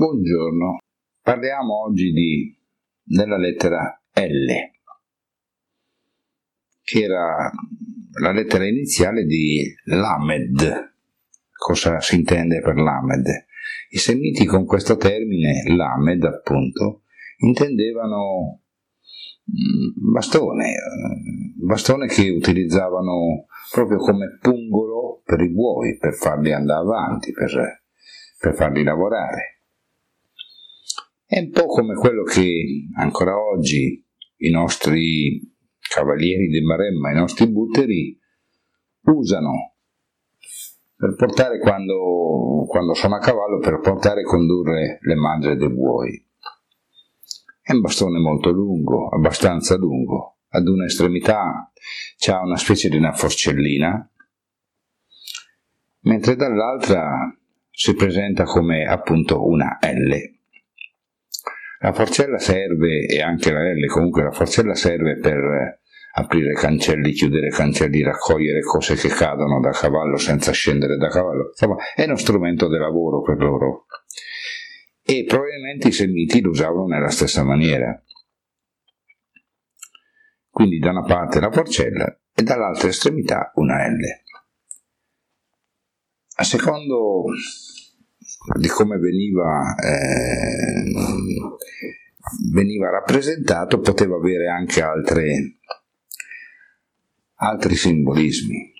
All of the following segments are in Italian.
Buongiorno, parliamo oggi di, della lettera L, che era la lettera iniziale di Lamed. Cosa si intende per Lamed? I semiti con questo termine, Lamed appunto, intendevano mm, bastone, eh, bastone che utilizzavano proprio come pungolo per i buoi, per farli andare avanti, per, per farli lavorare. È un po' come quello che ancora oggi i nostri cavalieri di Maremma, i nostri butteri, usano per portare quando, quando sono a cavallo, per portare e condurre le mandre dei buoi. È un bastone molto lungo, abbastanza lungo. Ad una estremità c'ha una specie di una forcellina, mentre dall'altra si presenta come appunto una L. La forcella serve, e anche la L comunque, la forcella serve per aprire cancelli, chiudere cancelli, raccogliere cose che cadono da cavallo senza scendere da cavallo. Insomma, è uno strumento di lavoro per loro. E probabilmente i semiti lo usavano nella stessa maniera. Quindi da una parte la forcella e dall'altra estremità una L. A secondo di come veniva, eh, veniva rappresentato poteva avere anche altre, altri simbolismi.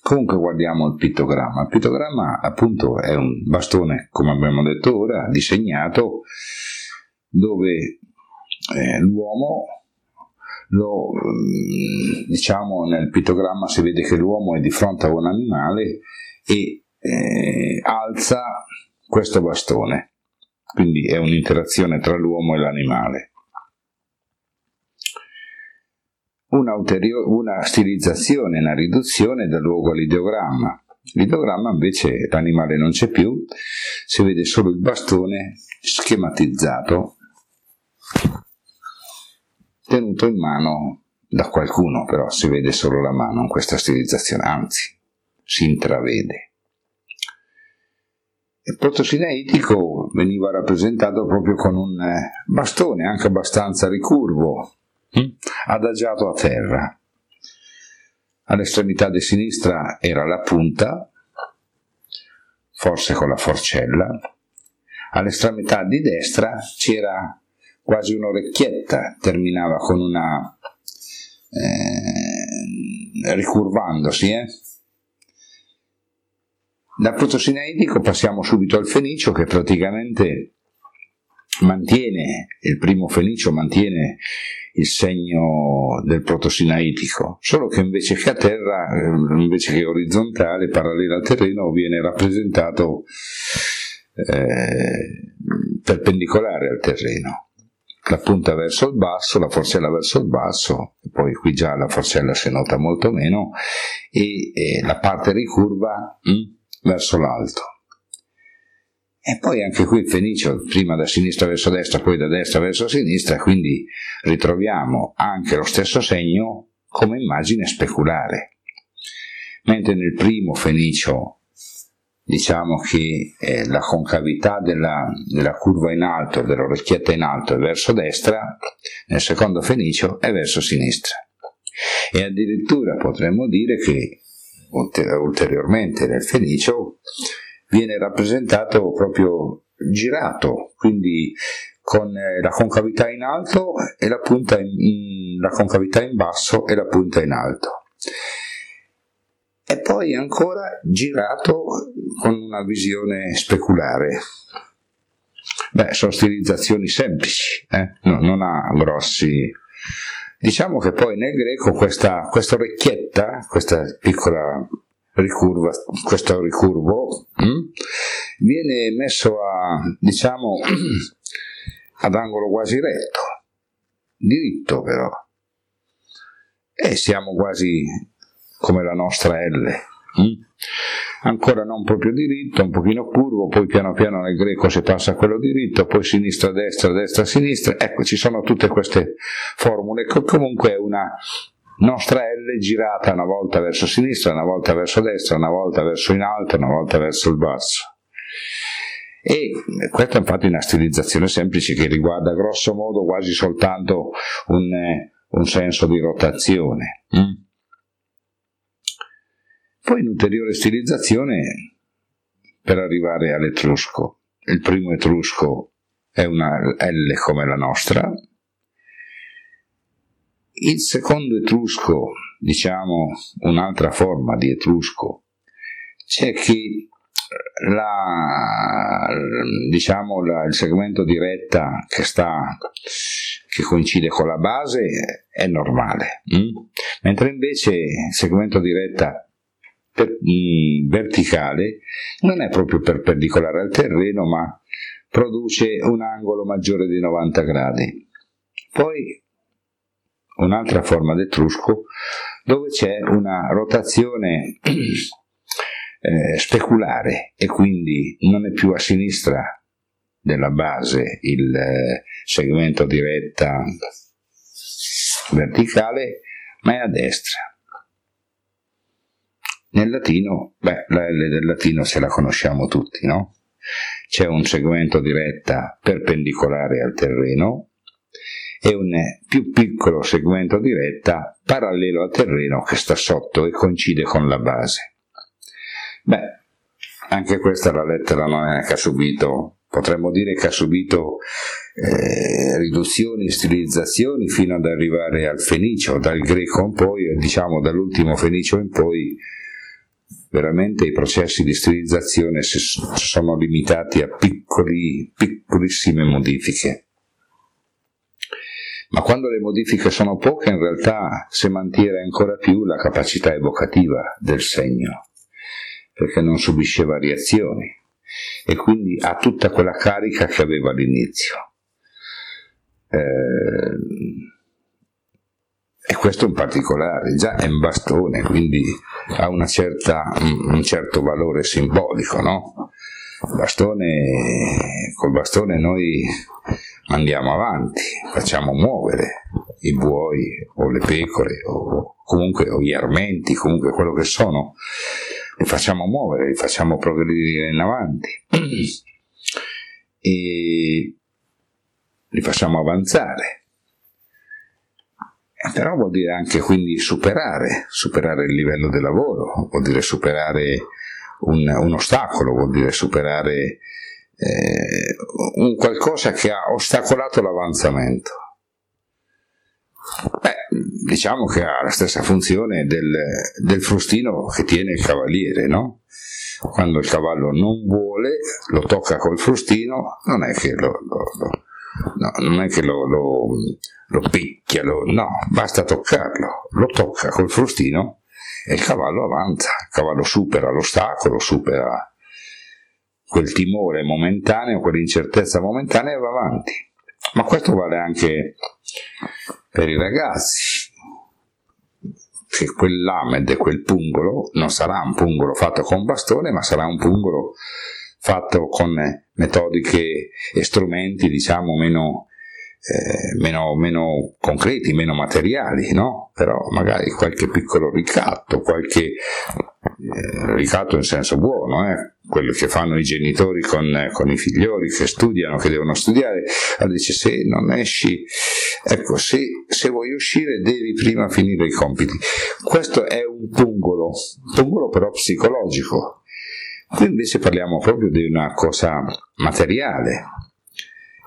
Comunque guardiamo il pittogramma. Il pittogramma appunto è un bastone, come abbiamo detto ora, disegnato dove eh, l'uomo lo, mm, diciamo nel pittogramma si vede che l'uomo è di fronte a un animale e eh, alza questo bastone, quindi è un'interazione tra l'uomo e l'animale. Una, una stilizzazione, una riduzione dà luogo all'ideogramma. L'ideogramma invece l'animale non c'è più, si vede solo il bastone schematizzato, tenuto in mano da qualcuno, però si vede solo la mano in questa stilizzazione, anzi si intravede. Il protosinaitico veniva rappresentato proprio con un eh, bastone anche abbastanza ricurvo, hm, adagiato a terra. All'estremità di sinistra era la punta, forse con la forcella, all'estremità di destra c'era quasi un'orecchietta, terminava con una... Eh, ricurvandosi, eh? Dal protosinaidico passiamo subito al fenicio che praticamente mantiene, il primo fenicio mantiene il segno del protosinaitico, solo che invece che a terra, eh, invece che orizzontale, parallelo al terreno, viene rappresentato eh, perpendicolare al terreno. La punta verso il basso, la forcella verso il basso, poi qui già la forcella si nota molto meno, e, e la parte ricurva mh, hm, verso l'alto. E poi anche qui fenicio, prima da sinistra verso destra, poi da destra verso sinistra, quindi ritroviamo anche lo stesso segno come immagine speculare. Mentre nel primo fenicio diciamo che eh, la concavità della, della, curva in alto, dell'orecchietta in alto è verso destra, nel secondo fenicio è verso sinistra. E addirittura potremmo dire che ulteriormente nel Fenicio, viene rappresentato proprio girato, quindi con eh, la concavità in alto e la punta in, la concavità in basso e la punta in alto. E poi ancora girato con una visione speculare. Beh, sono stilizzazioni semplici, eh? no, non ha grossi Diciamo che poi nel greco questa, questa orecchietta, questa piccola ricurva, questo ricurvo, hm, viene messo a, diciamo, ad angolo quasi retto, diritto però. E siamo quasi come la nostra L. Hm? Ancora non proprio diritto, un pochino curvo, poi piano piano nel greco si passa a quello diritto, poi sinistra, destra, destra, sinistra, ecco ci sono tutte queste formule, comunque è una nostra L girata una volta verso sinistra, una volta verso destra, una volta verso in alto, una volta verso il basso. E questa infatti è una stilizzazione semplice che riguarda grosso modo quasi soltanto un, un senso di rotazione. Mm? Poi un'ulteriore stilizzazione per arrivare all'etrusco. Il primo etrusco è una L come la nostra. Il secondo etrusco, diciamo un'altra forma di etrusco, c'è che la, diciamo la, il segmento di retta che, sta, che coincide con la base è normale, hm? mentre invece il segmento di retta per, mh, mm, verticale non è proprio perpendicolare al terreno, ma produce un angolo maggiore di 90 gradi. Poi un'altra forma d'etrusco dove c'è una rotazione eh, speculare e quindi non è più a sinistra della base il eh, segmento di retta verticale, ma è a destra. Nel latino, beh, la L del latino se la conosciamo tutti, no? C'è un segmento di retta perpendicolare al terreno e un più piccolo segmento di retta parallelo al terreno che sta sotto e coincide con la base. Beh, anche questa la lettera non è che ha subito, potremmo dire che ha subito eh, riduzioni, stilizzazioni fino ad arrivare al fenicio, dal greco in poi, diciamo dall'ultimo fenicio in poi veramente i processi di stilizzazione si sono limitati a piccoli, piccolissime modifiche. Ma quando le modifiche sono poche, in realtà si mantiene ancora più la capacità evocativa del segno, perché non subisce variazioni e quindi ha tutta quella carica che aveva all'inizio. Eh, e questo in particolare, già è un bastone, quindi ha certa, un certo valore simbolico, no? Bastone, col bastone noi andiamo avanti, facciamo muovere i buoi o le pecore o comunque o gli armenti, comunque quello che sono, li facciamo muovere, li facciamo progredire in avanti e li facciamo avanzare però vuol dire anche quindi superare, superare il livello del lavoro, vuol dire superare un, un ostacolo, vuol dire superare eh, un qualcosa che ha ostacolato l'avanzamento. Beh, diciamo che ha la stessa funzione del, del frustino che tiene il cavaliere, no? Quando il cavallo non vuole, lo tocca col frustino, non è che lo, lo, lo no, non è che lo, lo, lo picchia, lo, no, basta toccarlo, lo tocca col frustino e il cavallo avanza, il cavallo supera l'ostacolo, supera quel timore momentaneo, quell'incertezza momentanea e va avanti. Ma questo vale anche per i ragazzi, che quell'amed quel pungolo non sarà un pungolo fatto con bastone, ma sarà un pungolo fatto con metodiche e strumenti diciamo meno, eh, meno, meno concreti, meno materiali, no? però magari qualche piccolo ricatto, qualche eh, ricatto in senso buono, eh? quello che fanno i genitori con, con, i figlioli che studiano, che devono studiare, allora dice se non esci, ecco, se, se, vuoi uscire devi prima finire i compiti. Questo è un pungolo, un pungolo però psicologico, Qui invece parliamo proprio di una cosa materiale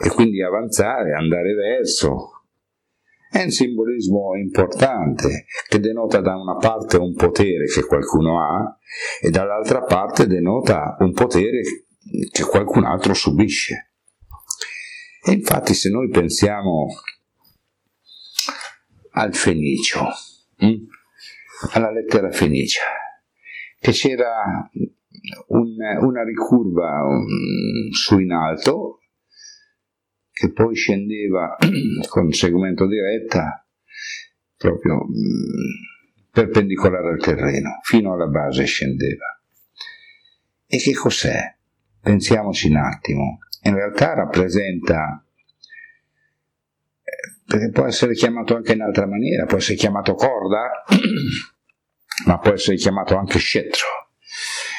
e quindi avanzare, andare verso. È un simbolismo importante che denota da una parte un potere che qualcuno ha e dall'altra parte denota un potere che qualcun altro subisce. E infatti se noi pensiamo al Fenicio, hm? alla lettera Fenicia, che c'era un, una ricurva um, su in alto che poi scendeva con segmento di retta proprio um, perpendicolare al terreno, fino alla base scendeva. E che cos'è? Pensiamoci un attimo. In realtà rappresenta perché può essere chiamato anche in altra maniera, può essere chiamato corda, ma può essere chiamato anche scettro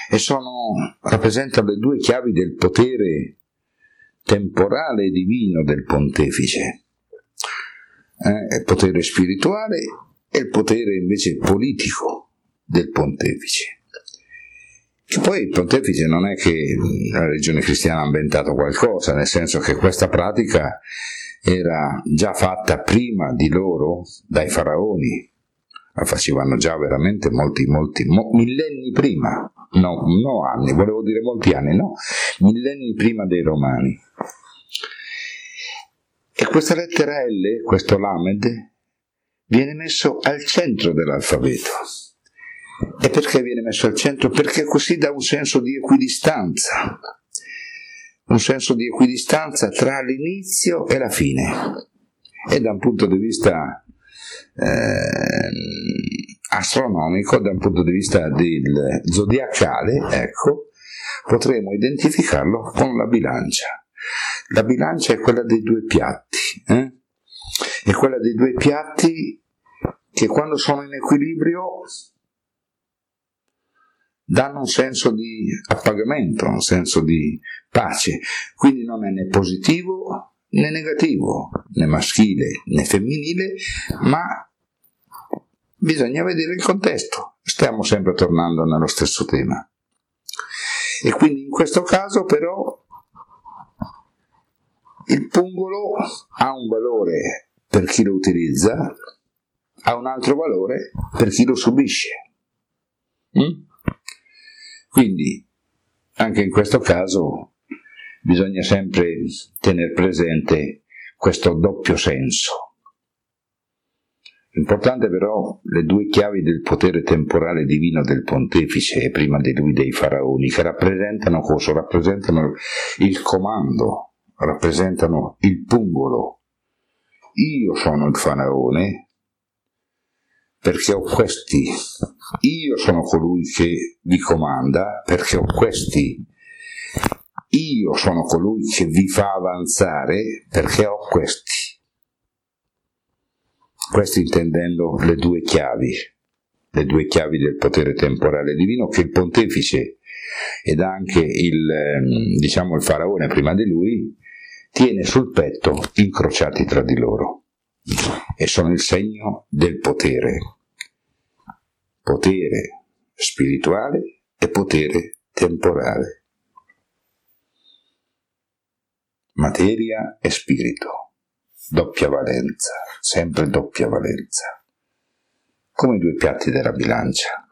e sono, rappresentano le due chiavi del potere temporale e divino del pontefice, eh, il potere spirituale e il potere invece politico del pontefice. Che poi il pontefice non è che la religione cristiana ha inventato qualcosa, nel senso che questa pratica era già fatta prima di loro dai faraoni, facevano già veramente molti, molti, mo, millenni prima, no, no anni, volevo dire molti anni, no, millenni prima dei romani. E questa lettera L, questo Lamed, viene messo al centro dell'alfabeto. E perché viene messo al centro? Perché così dà un senso di equidistanza, un senso di equidistanza tra l'inizio e la fine. E da un punto di vista astronomico, da un punto di vista del zodiacale, ecco, potremo identificarlo con la bilancia. La bilancia è quella dei due piatti, eh? è quella dei due piatti che quando sono in equilibrio danno un senso di appagamento, un senso di pace, quindi non è né positivo né negativo, né maschile né femminile, ma bisogna vedere il contesto. Stiamo sempre tornando nello stesso tema. E quindi in questo caso però il pungolo ha un valore per chi lo utilizza, ha un altro valore per chi lo subisce. Mm? Quindi anche in questo caso bisogna sempre tenere presente questo doppio senso. Importante però le due chiavi del potere temporale divino del pontefice e prima di lui dei faraoni, che rappresentano cosa? Rappresentano il comando, rappresentano il pungolo. Io sono il faraone perché ho questi, io sono colui che vi comanda perché ho questi, io sono colui che vi fa avanzare perché ho questi questo intendendo le due chiavi, le due chiavi del potere temporale divino che il pontefice ed anche il, ehm, diciamo, il faraone prima di lui tiene sul petto incrociati tra di loro. E sono il segno del potere, potere spirituale e potere temporale, materia e spirito. Doppia valenza, sempre doppia valenza, come i due piatti della bilancia.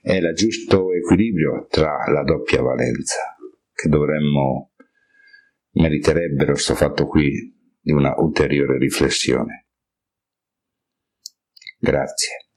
È il giusto equilibrio tra la doppia valenza, che dovremmo, meriterebbero questo fatto qui di una ulteriore riflessione. Grazie.